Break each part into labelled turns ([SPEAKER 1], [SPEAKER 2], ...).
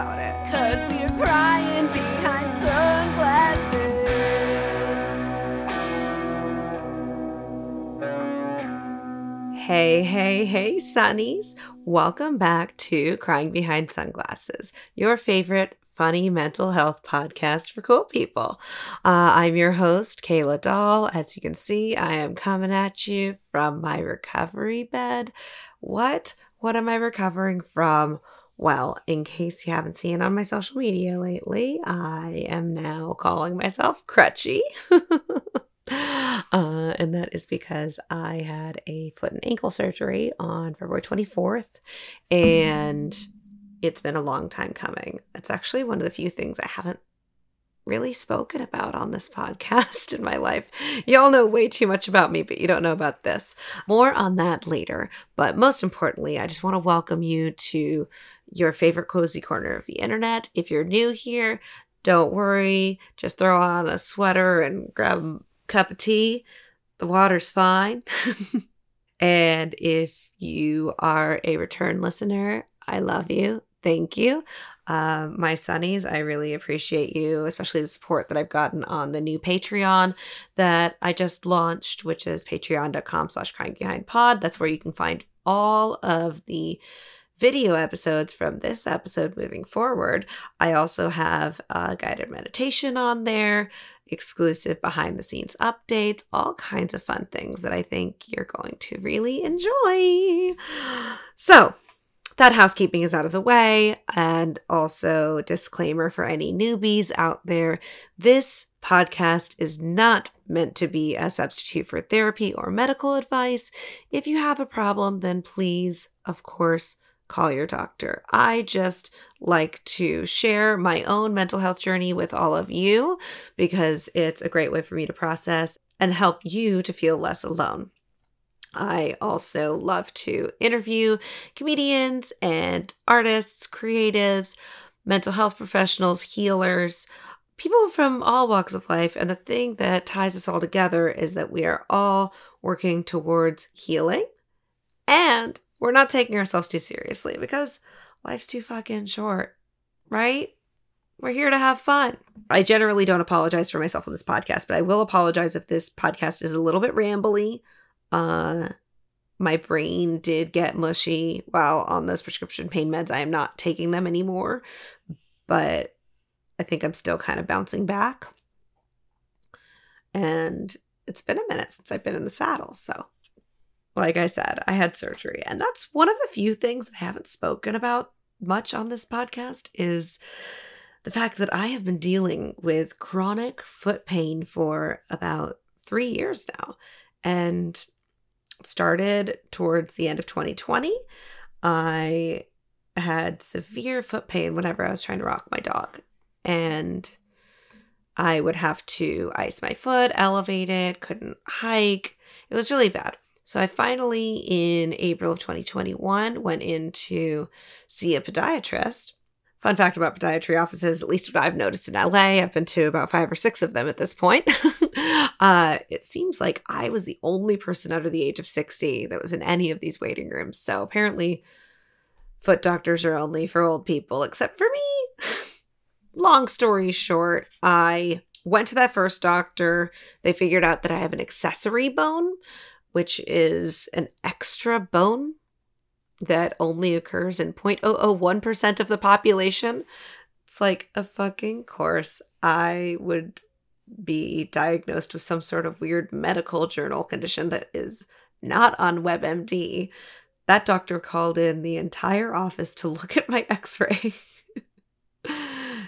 [SPEAKER 1] about it. Cause we are crying behind sunglasses. Hey, hey, hey, Sunnies. Welcome back to Crying Behind Sunglasses, your favorite funny mental health podcast for cool people. Uh, I'm your host, Keila Dolle. As you can see, I am coming at you from my recovery bed. What? What am I recovering from? Well, in case you haven't seen on my social media lately, I am now calling myself Crutchy. Uh, and that is because I had a foot and ankle surgery on February 24th, and it's been a long time coming. It's actually one of the few things I haven't really spoken about on this podcast in my life. Y'all know way too much about me, but you don't know about this. More on that later. But most importantly, I just want to welcome you to your favorite cozy corner of the internet. If you're new here, don't worry. Just throw on a sweater and grab a cup of tea. The water's fine. and if you are a return listener, I love you. Thank you. Uh, my sunnies, I really appreciate you, especially the support that I've gotten on the new Patreon that I just launched, which is patreon.com slash crying pod. That's where you can find all of the video episodes from this episode moving forward. I also have a guided meditation on there, exclusive behind the scenes updates, all kinds of fun things that I think you're going to really enjoy. So, that housekeeping is out of the way. And also, disclaimer for any newbies out there this podcast is not meant to be a substitute for therapy or medical advice. If you have a problem, then please, of course, call your doctor. I just like to share my own mental health journey with all of you because it's a great way for me to process and help you to feel less alone. I also love to interview comedians and artists, creatives, mental health professionals, healers, people from all walks of life. And the thing that ties us all together is that we are all working towards healing and we're not taking ourselves too seriously because life's too fucking short, right? We're here to have fun. I generally don't apologize for myself on this podcast, but I will apologize if this podcast is a little bit rambly. Uh my brain did get mushy while on those prescription pain meds. I am not taking them anymore, but I think I'm still kind of bouncing back. And it's been a minute since I've been in the saddle, so like I said, I had surgery. And that's one of the few things that I haven't spoken about much on this podcast is the fact that I have been dealing with chronic foot pain for about three years now. And started towards the end of 2020. I had severe foot pain whenever I was trying to rock my dog. And I would have to ice my foot, elevate it, couldn't hike. It was really bad. So I finally, in April of 2021, went in to see a podiatrist. Fun fact about podiatry offices, at least what I've noticed in LA, I've been to about five or six of them at this point. uh, it seems like I was the only person under the age of 60 that was in any of these waiting rooms. So apparently, foot doctors are only for old people, except for me. Long story short, I went to that first doctor. They figured out that I have an accessory bone, which is an extra bone that only occurs in 0.001% of the population. It's like a fucking course. I would be diagnosed with some sort of weird medical journal condition that is not on WebMD. That doctor called in the entire office to look at my x ray.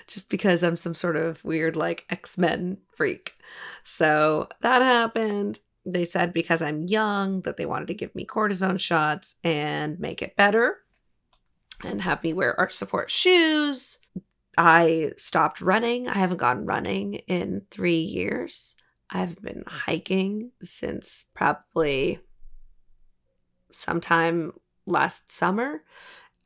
[SPEAKER 1] Just because I'm some sort of weird, like, X Men freak. So that happened they said because I'm young that they wanted to give me cortisone shots and make it better and have me wear arch support shoes. I stopped running. I haven't gone running in three years. I've been hiking since probably sometime last summer.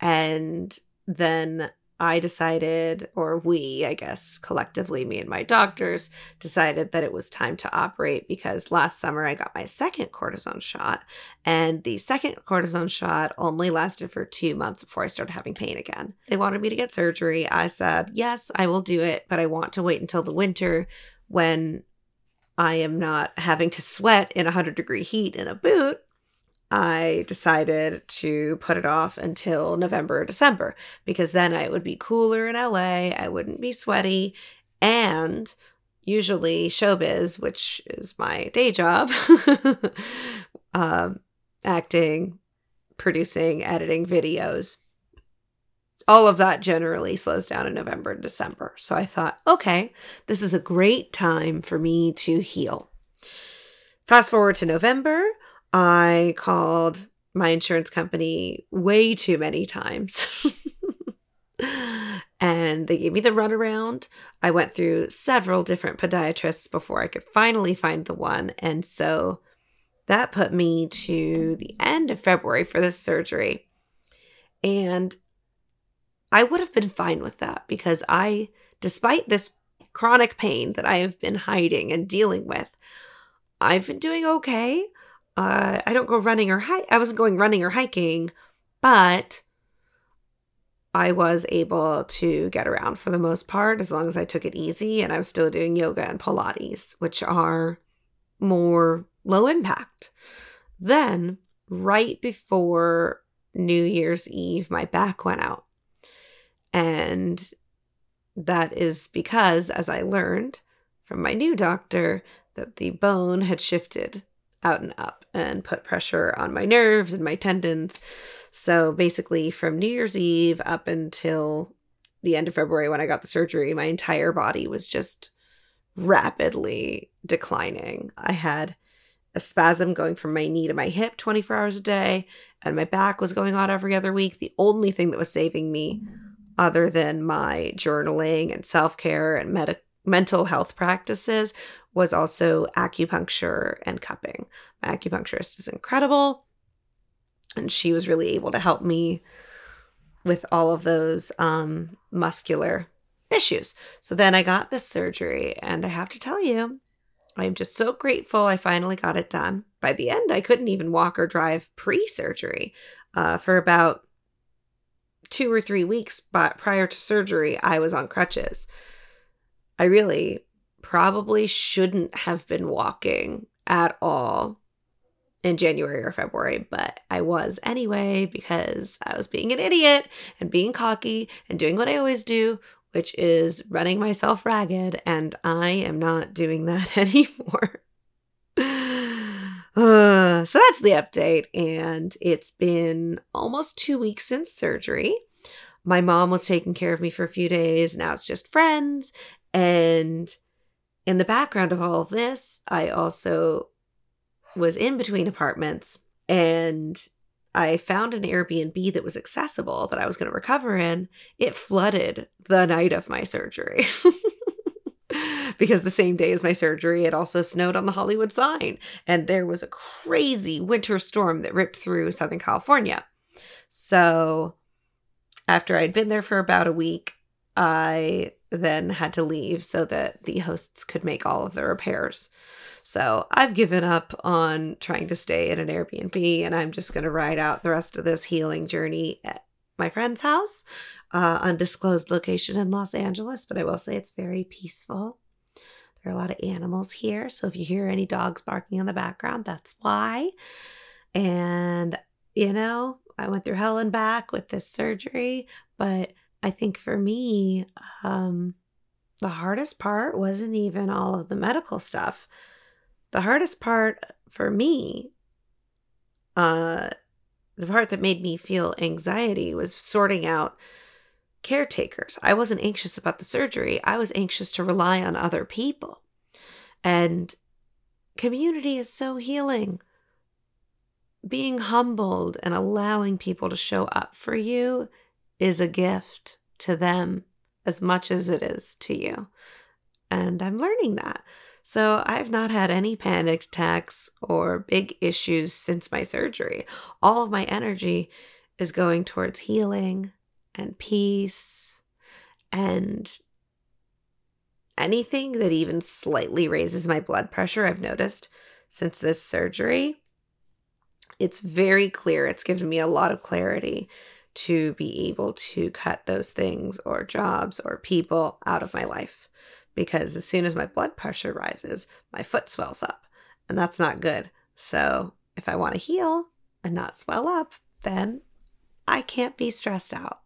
[SPEAKER 1] And then I decided, or we, I guess, collectively, me and my doctors, decided that it was time to operate because last summer I got my second cortisone shot. And the second cortisone shot only lasted for two months before I started having pain again. They wanted me to get surgery. I said, yes, I will do it, but I want to wait until the winter when I am not having to sweat in 100 degree heat in a boot I decided to put it off until November or December because then it would be cooler in LA. I wouldn't be sweaty. And usually, showbiz, which is my day job, um, acting, producing, editing videos, all of that generally slows down in November and December. So I thought, okay, this is a great time for me to heal. Fast forward to November. I called my insurance company way too many times. and they gave me the runaround. I went through several different podiatrists before I could finally find the one. And so that put me to the end of February for this surgery. And I would have been fine with that because I, despite this chronic pain that I have been hiding and dealing with, I've been doing okay uh, I don't go running or hike. I wasn't going running or hiking, but I was able to get around for the most part as long as I took it easy. And I was still doing yoga and Pilates, which are more low impact. Then, right before New Year's Eve, my back went out. And that is because, as I learned from my new doctor, that the bone had shifted out and up and put pressure on my nerves and my tendons. So basically, from New Year's Eve up until the end of February when I got the surgery, my entire body was just rapidly declining. I had a spasm going from my knee to my hip 24 hours a day, and my back was going on every other week. The only thing that was saving me, other than my journaling and self care and medical mental health practices was also acupuncture and cupping. My acupuncturist is incredible, and she was really able to help me with all of those um, muscular issues. So then I got this surgery, and I have to tell you, I'm just so grateful I finally got it done. By the end, I couldn't even walk or drive pre surgery. Uh, for about two or three weeks but prior to surgery, I was on crutches. I really probably shouldn't have been walking at all in January or February, but I was anyway because I was being an idiot and being cocky and doing what I always do, which is running myself ragged, and I am not doing that anymore. uh, so that's the update, and it's been almost two weeks since surgery. My mom was taking care of me for a few days. Now it's just friends. And in the background of all of this, I also was in between apartments and I found an Airbnb that was accessible that I was going to recover in. It flooded the night of my surgery. because the same day as my surgery, it also snowed on the Hollywood sign. And there was a crazy winter storm that ripped through Southern California. So after I'd been there for about a week, I then had to leave so that the hosts could make all of the repairs. So I've given up on trying to stay in an Airbnb and I'm just going to ride out the rest of this healing journey at my friend's house, uh, undisclosed location in Los Angeles. But I will say it's very peaceful. There are a lot of animals here. So if you hear any dogs barking in the background, that's why. And, you know, I went through hell and back with this surgery, but I think for me, um, the hardest part wasn't even all of the medical stuff. The hardest part for me, uh, the part that made me feel anxiety was sorting out caretakers. I wasn't anxious about the surgery, I was anxious to rely on other people. And community is so healing. Being humbled and allowing people to show up for you is a gift to them as much as it is to you. And I'm learning that. So I've not had any panic attacks or big issues since my surgery. All of my energy is going towards healing and peace And anything that even slightly raises my blood pressure, I've noticed since this surgery, it's very clear. It's given me a lot of clarity to be able to cut those things or jobs or people out of my life. Because as soon as my blood pressure rises, my foot swells up, and that's not good. So if I want to heal and not swell up, then I can't be stressed out.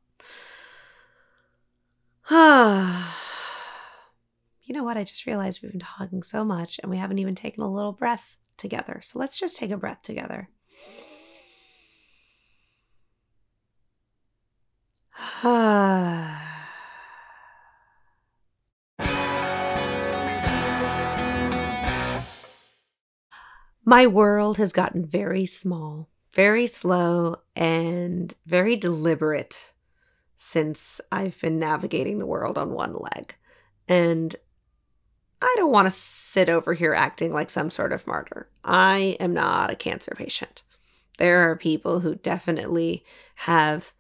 [SPEAKER 1] you know what? I just realized we've been talking so much and we haven't even taken a little breath together. So let's just take a breath together. My world has gotten very small, very slow, and very deliberate since I've been navigating the world on one leg. And I don't want to sit over here acting like some sort of martyr. I am not a cancer patient. There are people who definitely have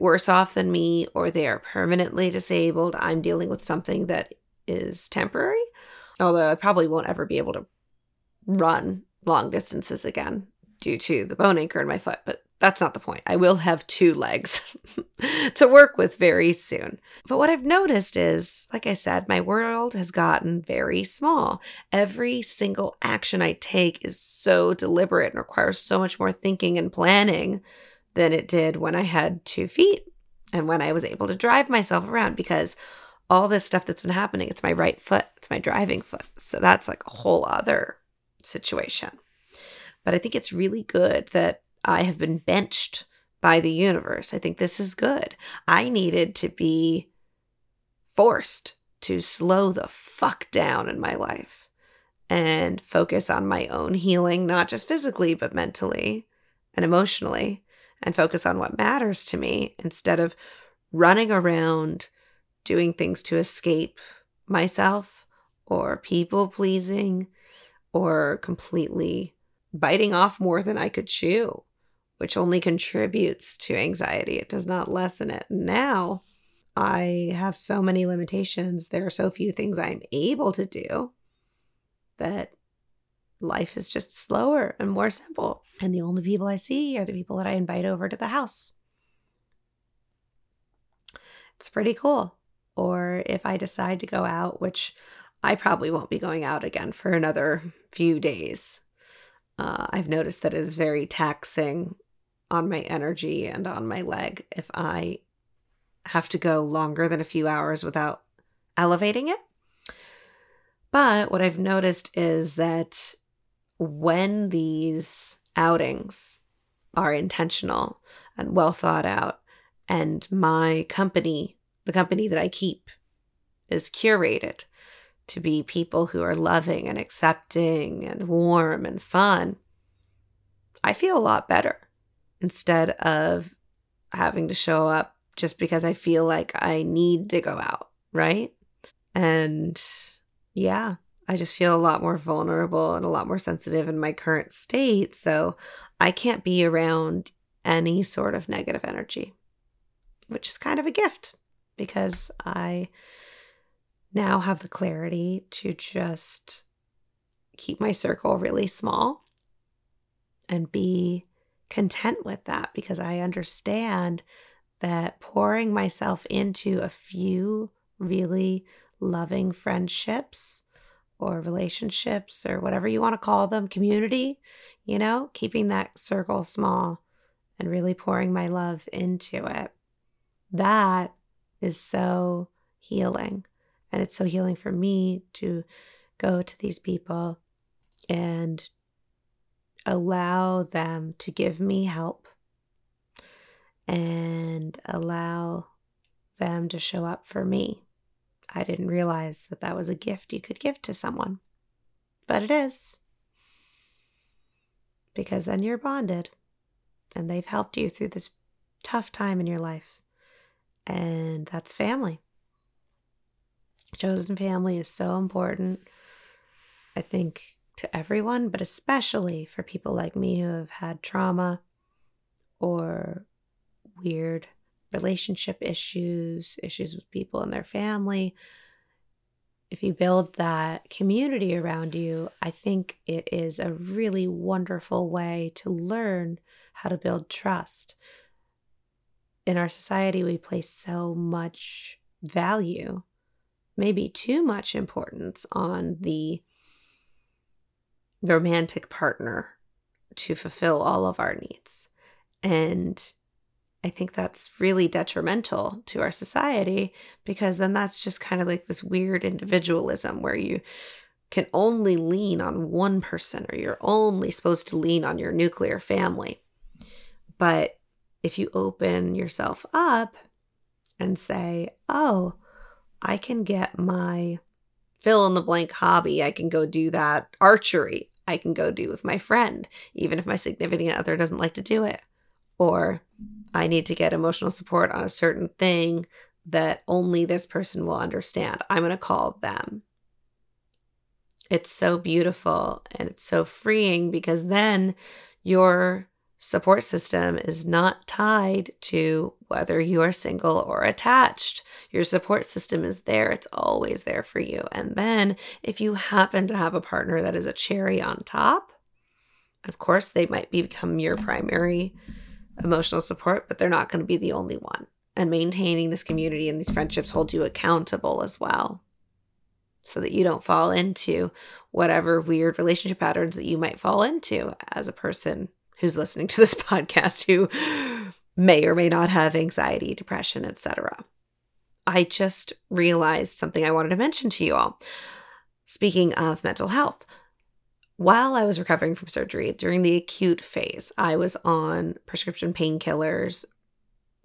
[SPEAKER 1] worse off than me, or they are permanently disabled. I'm dealing with something that is temporary, although I probably won't ever be able to run long distances again due to the bone anchor in my foot, but that's not the point. I will have two legs to work with very soon. But what I've noticed is, like I said, my world has gotten very small. Every single action I take is so deliberate and requires so much more thinking and planning than it did when I had two feet and when I was able to drive myself around because all this stuff that's been happening, it's my right foot, it's my driving foot. So that's like a whole other situation. But I think it's really good that I have been benched by the universe. I think this is good. I needed to be forced to slow the fuck down in my life and focus on my own healing, not just physically, but mentally and emotionally, and focus on what matters to me instead of running around doing things to escape myself or people pleasing or completely biting off more than I could chew which only contributes to anxiety. It does not lessen it. Now, I have so many limitations. There are so few things I'm able to do that life is just slower and more simple. And the only people I see are the people that I invite over to the house. It's pretty cool. Or if I decide to go out, which I probably won't be going out again for another few days. Uh, I've noticed that it is very taxing on my energy and on my leg if I have to go longer than a few hours without elevating it. But what I've noticed is that when these outings are intentional and well thought out, and my company, the company that I keep, is curated to be people who are loving and accepting and warm and fun, I feel a lot better instead of having to show up just because I feel like I need to go out, right? And yeah, I just feel a lot more vulnerable and a lot more sensitive in my current state. So I can't be around any sort of negative energy, which is kind of a gift because I now have the clarity to just keep my circle really small and be content with that because I understand that pouring myself into a few really loving friendships or relationships or whatever you want to call them, community, you know, keeping that circle small and really pouring my love into it. That is so healing. And it's so healing for me to go to these people and allow them to give me help and allow them to show up for me. I didn't realize that that was a gift you could give to someone, but it is. Because then you're bonded and they've helped you through this tough time in your life. And that's family. Chosen family is so important. I think to everyone, but especially for people like me who have had trauma or weird relationship issues, issues with people in their family, if you build that community around you, I think it is a really wonderful way to learn how to build trust. In our society, we place so much value, maybe too much importance on the romantic partner to fulfill all of our needs. And I think that's really detrimental to our society because then that's just kind of like this weird individualism where you can only lean on one person or you're only supposed to lean on your nuclear family. But if you open yourself up and say, oh, I can get my fill in the blank hobby, I can go do that archery, I can go do with my friend, even if my significant other doesn't like to do it. Or I need to get emotional support on a certain thing that only this person will understand. I'm going to call them. It's so beautiful and it's so freeing because then your support system is not tied to whether you are single or attached. Your support system is there, it's always there for you. And then if you happen to have a partner that is a cherry on top, of course, they might become your primary emotional support, but they're not going to be the only one. And maintaining this community and these friendships hold you accountable as well. So that you don't fall into whatever weird relationship patterns that you might fall into as a person who's listening to this podcast who may or may not have anxiety, depression, etc. I just realized something I wanted to mention to you all. Speaking of mental health, while I was recovering from surgery during the acute phase, I was on prescription painkillers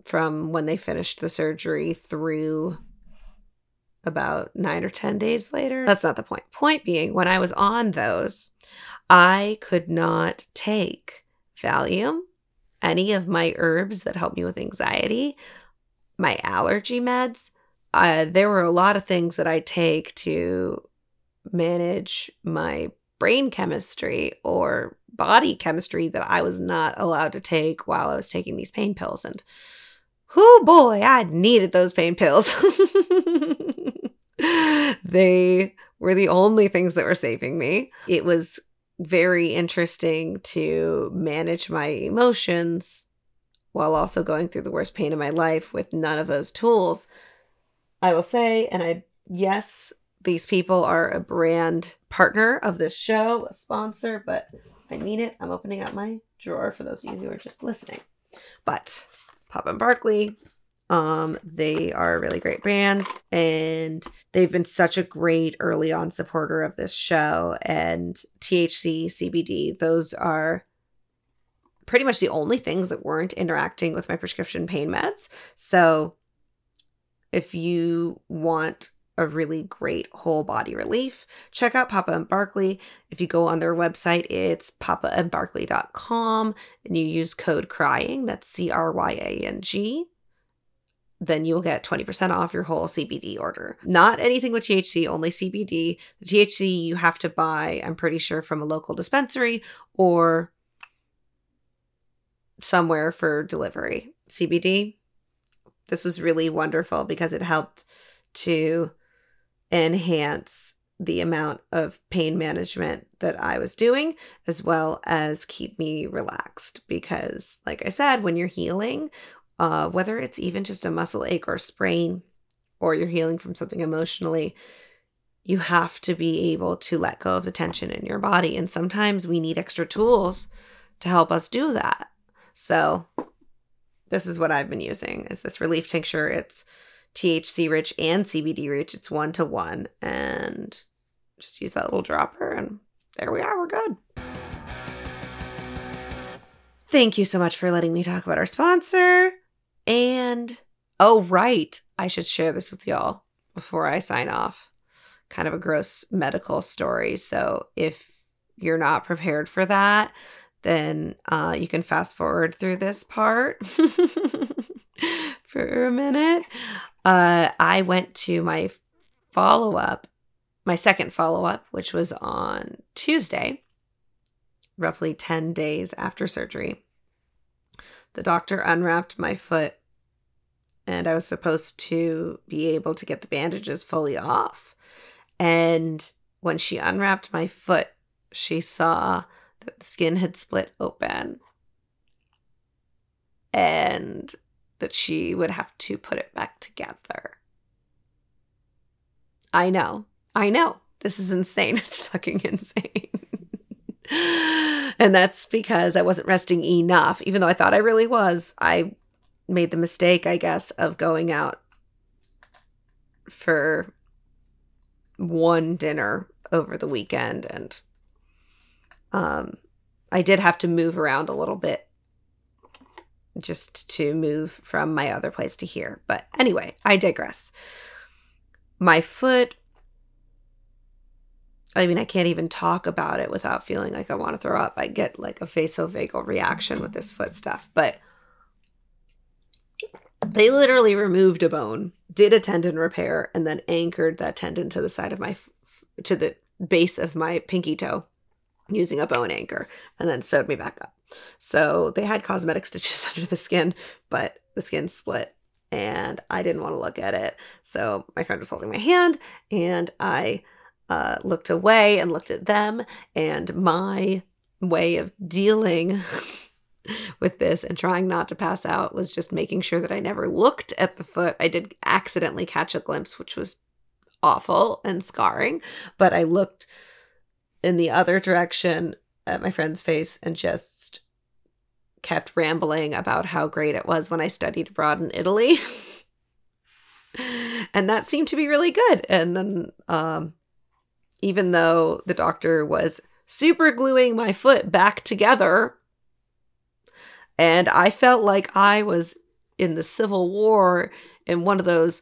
[SPEAKER 1] from when they finished the surgery through about nine or 10 days later. That's not the point. Point being, when I was on those, I could not take Valium, any of my herbs that help me with anxiety, my allergy meds. Uh, there were a lot of things that I take to manage my brain chemistry or body chemistry that I was not allowed to take while I was taking these pain pills. And whoo boy, I needed those pain pills. they were the only things that were saving me. It was very interesting to manage my emotions while also going through the worst pain of my life with none of those tools. I will say, and I, yes, these people are a brand partner of this show, a sponsor, but I mean it. I'm opening up my drawer for those of you who are just listening. But Papa and Barkley, um, they are a really great brand and they've been such a great early on supporter of this show. And THC, CBD, those are pretty much the only things that weren't interacting with my prescription pain meds. So if you want a really great whole body relief. Check out Papa and Barkley. If you go on their website, it's papaandbarkley.com and you use code crying, that's C R Y A N G, then you'll get 20% off your whole CBD order. Not anything with THC, only CBD. The THC you have to buy, I'm pretty sure, from a local dispensary or somewhere for delivery. CBD, this was really wonderful because it helped to enhance the amount of pain management that I was doing, as well as keep me relaxed. Because, like I said, when you're healing, uh, whether it's even just a muscle ache or sprain, or you're healing from something emotionally, you have to be able to let go of the tension in your body. And sometimes we need extra tools to help us do that. So, this is what I've been using is this relief tincture. It's THC rich and CBD rich. It's one to one. And just use that little dropper, and there we are. We're good. Thank you so much for letting me talk about our sponsor. And oh, right. I should share this with y'all before I sign off. Kind of a gross medical story. So if you're not prepared for that, then uh, you can fast forward through this part for a minute. Uh, I went to my follow up, my second follow up, which was on Tuesday, roughly 10 days after surgery. The doctor unwrapped my foot and I was supposed to be able to get the bandages fully off. And when she unwrapped my foot, she saw that the skin had split open and that she would have to put it back together. I know. I know. This is insane. It's fucking insane. and that's because I wasn't resting enough, even though I thought I really was. I made the mistake, I guess, of going out for one dinner over the weekend and um I did have to move around a little bit just to move from my other place to here. But anyway, I digress. My foot I mean, I can't even talk about it without feeling like I want to throw up. I get like a vasovagal reaction with this foot stuff. But they literally removed a bone, did a tendon repair, and then anchored that tendon to the side of my, to the base of my pinky toe using a bone anchor, and then sewed me back up. So they had cosmetic stitches under the skin, but the skin split and I didn't want to look at it. So my friend was holding my hand and I uh, looked away and looked at them. And my way of dealing with this and trying not to pass out was just making sure that I never looked at the foot. I did accidentally catch a glimpse, which was awful and scarring, but I looked in the other direction at my friend's face and just kept rambling about how great it was when I studied abroad in Italy. and that seemed to be really good. And then um, even though the doctor was super gluing my foot back together. And I felt like I was in the Civil War in one of those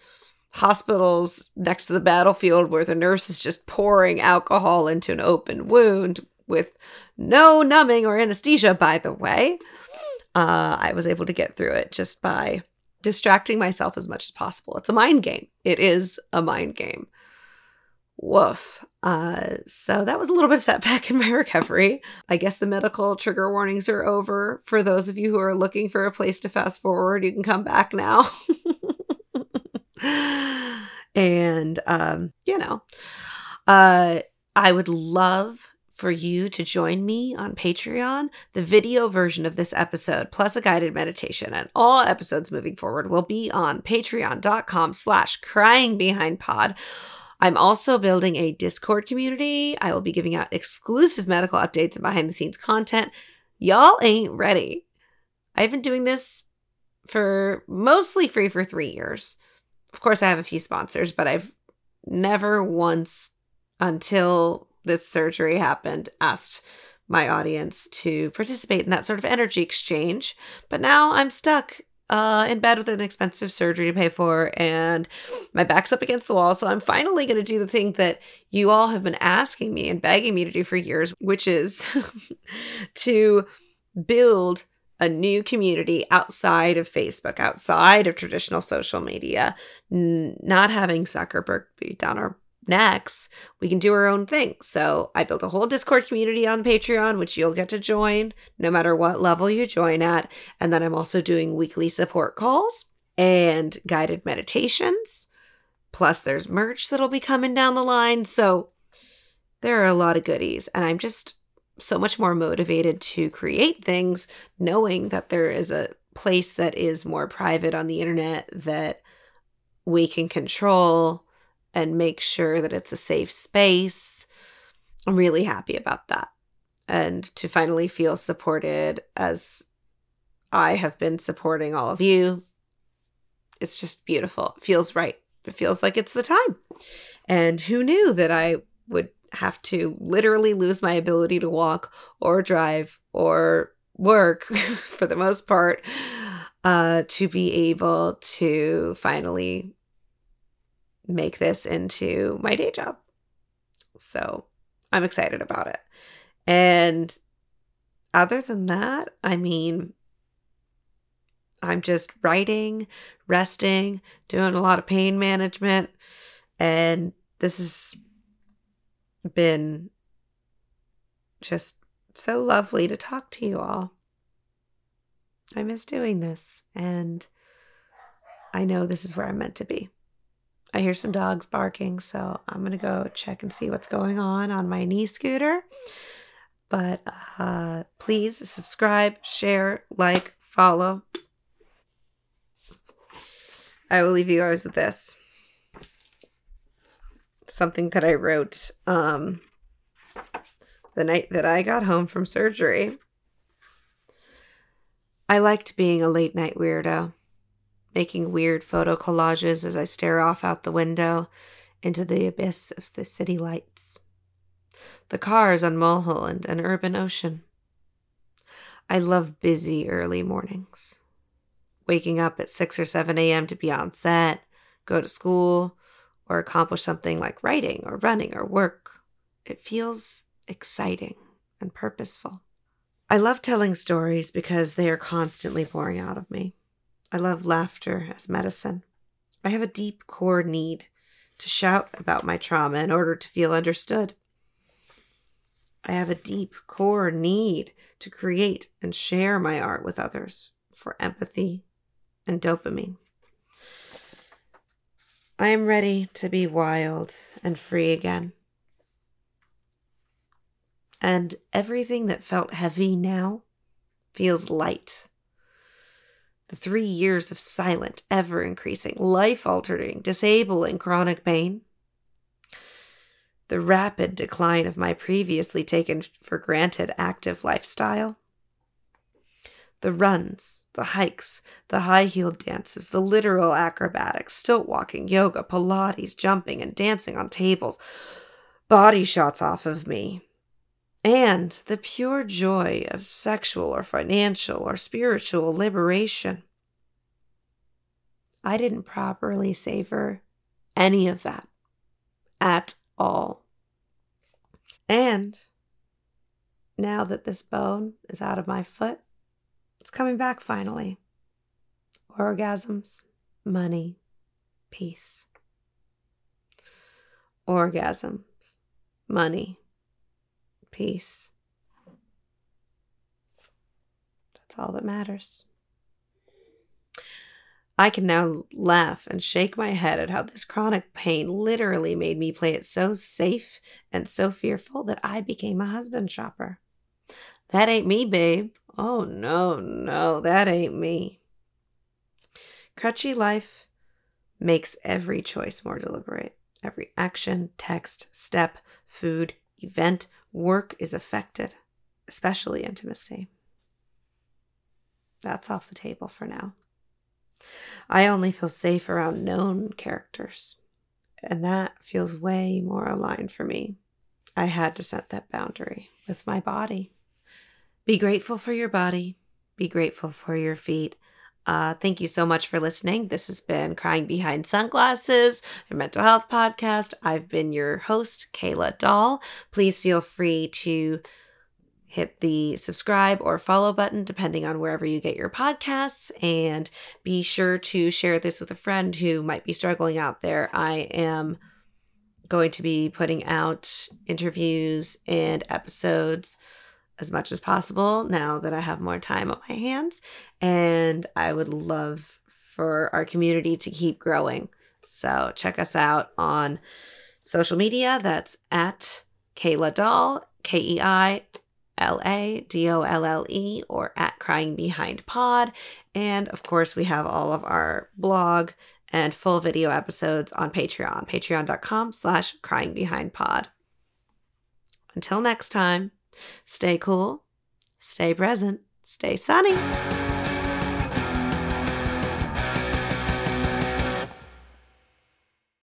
[SPEAKER 1] hospitals next to the battlefield where the nurse is just pouring alcohol into an open wound with no numbing or anesthesia, by the way. Uh, I was able to get through it just by distracting myself as much as possible. It's a mind game. It is a mind game. Woof. Uh, so that was a little bit of setback in my recovery. I guess the medical trigger warnings are over. For those of you who are looking for a place to fast forward, you can come back now. and um, you know, uh, I would love for you to join me on Patreon. The video version of this episode, plus a guided meditation, and all episodes moving forward will be on patreon.com slash crying behind pod I'm also building a Discord community. I will be giving out exclusive medical updates and behind the scenes content. Y'all ain't ready. I've been doing this for mostly free for three years. Of course, I have a few sponsors, but I've never once until this surgery happened asked my audience to participate in that sort of energy exchange. But now I'm stuck uh, in bed with an expensive surgery to pay for, and my back's up against the wall. So I'm finally going to do the thing that you all have been asking me and begging me to do for years, which is to build a new community outside of Facebook, outside of traditional social media, n- not having Zuckerberg be down our necks, we can do our own thing. So I built a whole Discord community on Patreon, which you'll get to join no matter what level you join at. And then I'm also doing weekly support calls and guided meditations. Plus, there's merch that'll be coming down the line. So there are a lot of goodies. And I'm just so much more motivated to create things, knowing that there is a place that is more private on the internet that we can control and make sure that it's a safe space. I'm really happy about that. And to finally feel supported as I have been supporting all of you. It's just beautiful. It feels right. It feels like it's the time. And who knew that I would have to literally lose my ability to walk or drive or work for the most part uh, to be able to finally make this into my day job. So I'm excited about it. And other than that, I mean, I'm just writing, resting, doing a lot of pain management. And this has been just so lovely to talk to you all. I miss doing this. And I know this is where I'm meant to be. I hear some dogs barking, so I'm to go check and see what's going on on my knee scooter. But uh, please subscribe, share, like, follow. I will leave you guys with this. Something that I wrote um, the night that I got home from surgery. I liked being a late night weirdo making weird photo collages as I stare off out the window into the abyss of the city lights. The cars on Mulholland and Urban Ocean. I love busy early mornings. Waking up at 6 or 7 a.m. to be on set, go to school, or accomplish something like writing or running or work. It feels exciting and purposeful. I love telling stories because they are constantly pouring out of me. I love laughter as medicine. I have a deep core need to shout about my trauma in order to feel understood. I have a deep core need to create and share my art with others for empathy and dopamine. I am ready to be wild and free again. And everything that felt heavy now feels light the three years of silent, ever increasing, life altering, disabling chronic pain. The rapid decline of my previously taken for granted active lifestyle. The runs, the hikes, the high heeled dances, the literal acrobatics, stilt walking, yoga, Pilates, jumping and dancing on tables, body shots off of me, and the pure joy of sexual or financial or spiritual liberation. I didn't properly savor any of that at all. And now that this bone is out of my foot, it's coming back finally. Orgasms, money, peace. Orgasms, money, peace. That's all that matters. I can now laugh and shake my head at how this chronic pain literally made me play it so safe and so fearful that I became a husband shopper. That ain't me, babe. Oh, no, no, that ain't me. Crutchy life makes every choice more deliberate. Every action, text, step, food, event, work is affected, especially intimacy. That's off the table for now. I only feel safe around known characters, and that feels way more aligned for me. I had to set that boundary with my body. Be grateful for your body, be grateful for your feet. Uh, thank you so much for listening. This has been Crying Behind Sunglasses, a mental health podcast. I've been your host, Keila Dolle. Please feel free to hit the subscribe or follow button, depending on wherever you get your podcasts. And be sure to share this with a friend who might be struggling out there. I am going to be putting out interviews and episodes as much as possible now that I have more time on my hands. And I would love for our community to keep growing. So check us out on social media. That's at Keila Dolle, K E I L A D O L L E or at Crying Behind Pod. And of course, we have all of our blog and full video episodes on Patreon, patreon.com slash crying behind pod. Until next time, stay cool, stay present, stay sunny.